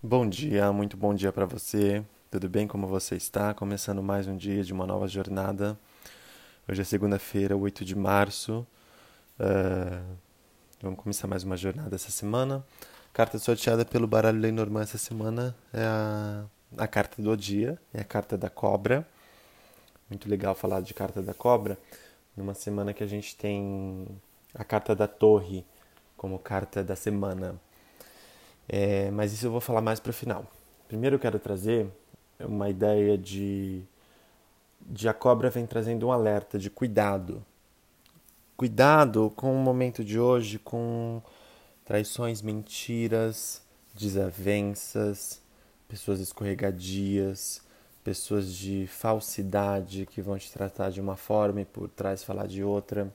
Bom dia, muito bom dia para você. Tudo bem? Como você está? Começando mais um dia de uma nova jornada. Hoje é segunda-feira, 8 de março. Uh, vamos começar mais uma jornada essa semana. Carta sorteada pelo baralho Lenormand essa semana é a, a carta do dia, é a carta da cobra. Muito legal falar de carta da cobra numa semana que a gente tem a carta da torre como carta da semana. É, mas isso eu vou falar mais para o final. Primeiro eu quero trazer uma ideia de, de a cobra vem trazendo um alerta de cuidado. Cuidado com o momento de hoje, com traições, mentiras, desavenças, pessoas escorregadias, pessoas de falsidade que vão te tratar de uma forma e por trás falar de outra.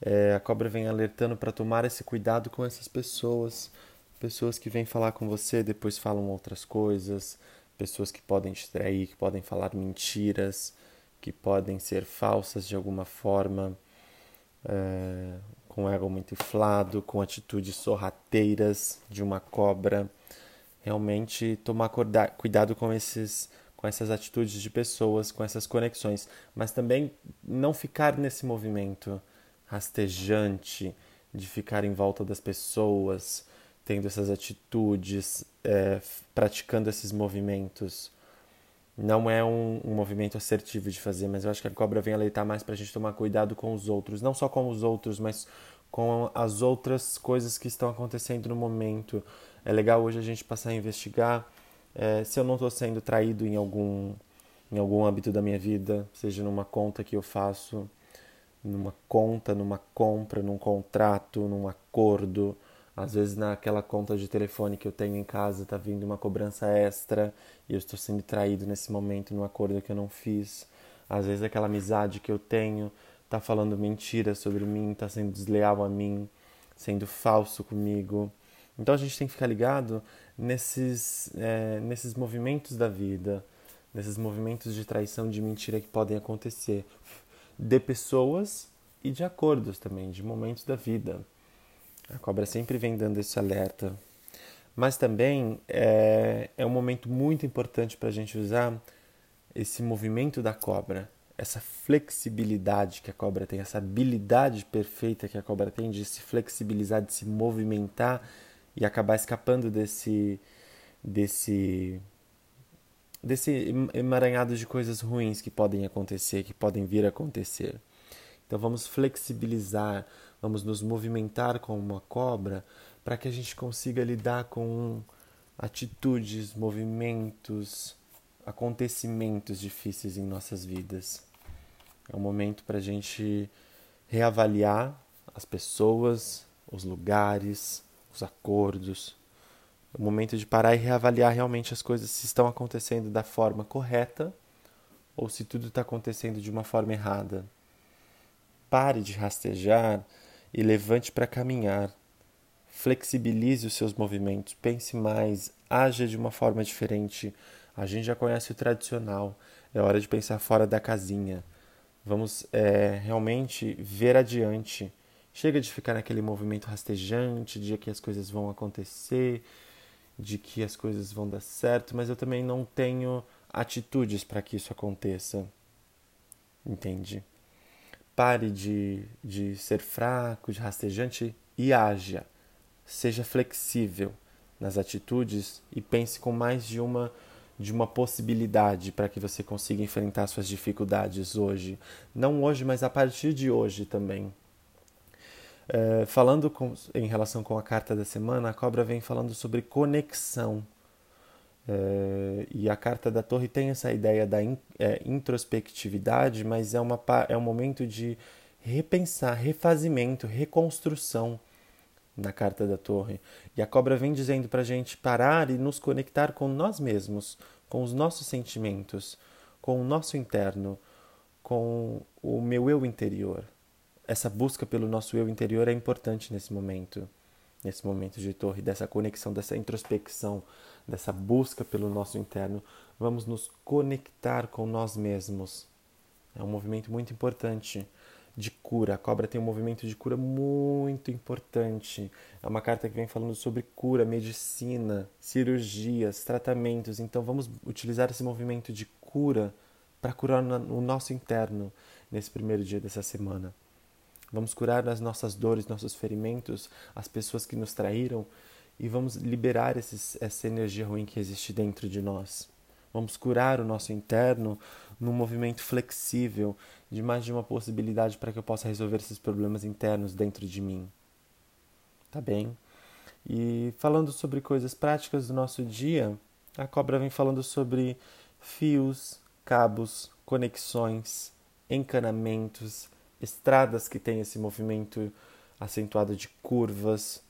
É, a cobra vem alertando para tomar esse cuidado com essas pessoas pessoas que vêm falar com você depois falam outras coisas, pessoas que podem te trair, que podem falar mentiras, que podem ser falsas de alguma forma, é, com ego muito inflado, com atitudes sorrateiras de uma cobra. Realmente tomar cuidado com esses com essas atitudes de pessoas, com essas conexões, mas também não ficar nesse movimento rastejante de ficar em volta das pessoas, tendo essas atitudes, é, praticando esses movimentos. Não é um, um, movimento assertivo de fazer, mas eu acho que a cobra vem aleitar mais para a gente tomar cuidado com os outros. Não só com os outros, mas com as outras coisas que estão acontecendo no momento. É legal hoje a gente passar a investigar é, se eu não estou sendo traído em algum, em algum âmbito da minha vida, seja numa conta que eu faço, numa conta, numa compra, num contrato, num acordo às vezes naquela conta de telefone que eu tenho em casa está vindo uma cobrança extra e eu estou sendo traído nesse momento num acordo que eu não fiz. Às vezes aquela amizade que eu tenho está falando mentira sobre mim, está sendo desleal a mim, sendo falso comigo. Então a gente tem que ficar ligado nesses, é, nesses movimentos da vida, nesses movimentos de traição, de mentira que podem acontecer, de pessoas e de acordos também, de momentos da vida. A cobra sempre vem dando esse alerta. Mas também é, é um momento muito importante para a gente usar esse movimento da cobra, essa flexibilidade que a cobra tem, essa habilidade perfeita que a cobra tem de se flexibilizar, de se movimentar e acabar escapando desse desse desse emaranhado de coisas ruins que podem acontecer, que podem vir a acontecer. Então vamos flexibilizar, vamos nos movimentar como uma cobra para que a gente consiga lidar com atitudes, movimentos, acontecimentos difíceis em nossas vidas. É um momento para a gente reavaliar as pessoas, os lugares, os acordos. É o momento de parar e reavaliar realmente as coisas se estão acontecendo da forma correta ou se tudo está acontecendo de uma forma errada. Pare de rastejar e levante para caminhar. Flexibilize os seus movimentos, pense mais, haja de uma forma diferente. A gente já conhece o tradicional, é hora de pensar fora da casinha. Vamos é, realmente ver adiante. Chega de ficar naquele movimento rastejante, de que as coisas vão acontecer, de que as coisas vão dar certo, mas eu também não tenho atitudes para que isso aconteça. Entende? Pare de, de ser fraco, de rastejante e haja. Seja flexível nas atitudes e pense com mais de uma de uma possibilidade para que você consiga enfrentar suas dificuldades hoje. Não hoje, mas a partir de hoje também. É, falando com, em relação com a carta da semana, a cobra vem falando sobre conexão. É, e a carta da torre tem essa ideia da in, é, introspectividade, mas é, uma, é um momento de repensar, refazimento, reconstrução na carta da torre. E a cobra vem dizendo para a gente parar e nos conectar com nós mesmos, com os nossos sentimentos, com o nosso interno, com o meu eu interior. Essa busca pelo nosso eu interior é importante nesse momento, nesse momento de torre, dessa conexão, dessa introspecção, dessa busca pelo nosso interno, vamos nos conectar com nós mesmos. É um movimento muito importante. de cura. A cobra tem um movimento de cura muito importante. É uma carta que vem falando sobre cura, medicina, cirurgias, tratamentos. Então vamos utilizar esse movimento de cura para curar o nosso interno nesse primeiro dia dessa semana. Vamos curar as nossas dores, nossos ferimentos, as pessoas que nos traíram e vamos liberar esses, essa energia ruim que existe dentro de nós. Vamos curar o nosso interno num movimento flexível de mais de uma possibilidade para que eu possa resolver esses problemas internos dentro de mim. Tá bem? E falando sobre coisas práticas do nosso dia, a cobra vem falando sobre fios, cabos, conexões, encanamentos, estradas que têm esse movimento acentuado de curvas.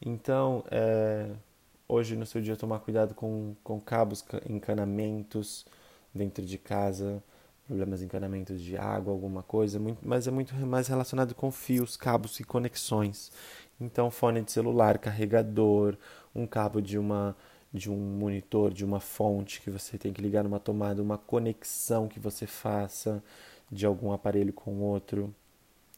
Então, é, hoje no seu dia tomar cuidado com, com cabos, encanamentos dentro de casa, problemas de encanamentos de água, alguma coisa, muito, mas é muito mais relacionado com fios, cabos e conexões. Então, fone de celular, carregador, um cabo de uma de um monitor, de uma fonte que você tem que ligar numa tomada, uma conexão que você faça de algum aparelho com outro.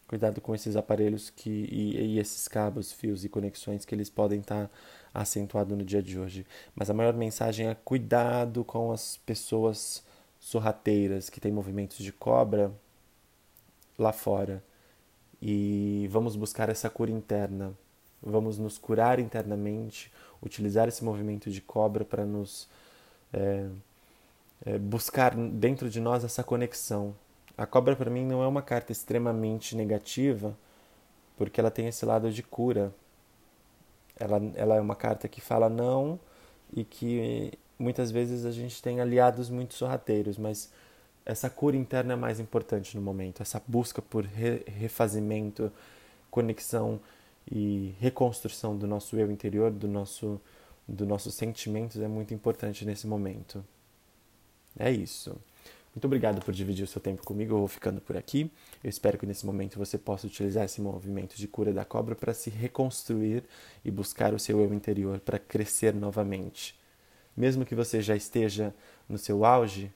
Cuidado com esses aparelhos que, e, e esses cabos, fios e conexões que eles podem estar tá acentuados no dia de hoje. Mas a maior mensagem é cuidado com as pessoas sorrateiras que têm movimentos de cobra lá fora. E vamos buscar essa cura interna. Vamos nos curar internamente, utilizar esse movimento de cobra para nos é, é, buscar dentro de nós essa conexão, a cobra para mim não é uma carta extremamente negativa, porque ela tem esse lado de cura. Ela, ela é uma carta que fala não e que muitas vezes a gente tem aliados muito sorrateiros, mas essa cura interna é mais importante no momento. Essa busca por re, refazimento, conexão e reconstrução do nosso eu interior, do nosso dos nossos sentimentos é muito importante nesse momento. É isso. Muito obrigado por dividir o seu tempo comigo. Eu vou ficando por aqui. Eu espero que nesse momento você possa utilizar esse movimento de cura da cobra para se reconstruir e buscar o seu eu interior para crescer novamente. Mesmo que você já esteja no seu auge,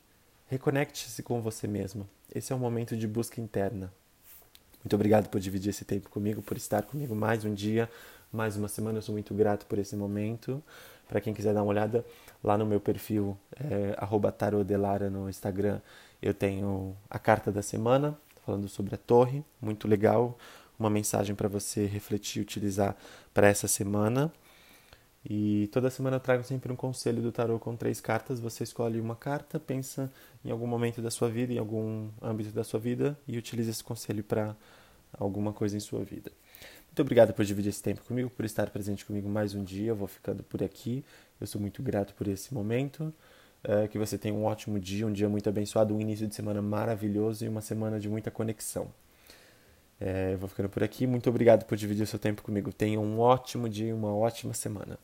reconecte-se com você mesmo. Esse é um momento de busca interna. Muito obrigado por dividir esse tempo comigo, por estar comigo mais um dia, mais uma semana. Eu sou muito grato por esse momento. Para quem quiser dar uma olhada lá no meu perfil, é, tarodelara no Instagram, eu tenho a carta da semana, falando sobre a torre, muito legal. Uma mensagem para você refletir e utilizar para essa semana. E toda semana eu trago sempre um conselho do tarô com três cartas. Você escolhe uma carta, pensa em algum momento da sua vida, em algum âmbito da sua vida e utiliza esse conselho para alguma coisa em sua vida. Muito obrigado por dividir esse tempo comigo, por estar presente comigo mais um dia. Eu vou ficando por aqui. Eu sou muito grato por esse momento. É, que você tenha um ótimo dia, um dia muito abençoado, um início de semana maravilhoso e uma semana de muita conexão. É, eu vou ficando por aqui. Muito obrigado por dividir o seu tempo comigo. Tenha um ótimo dia e uma ótima semana.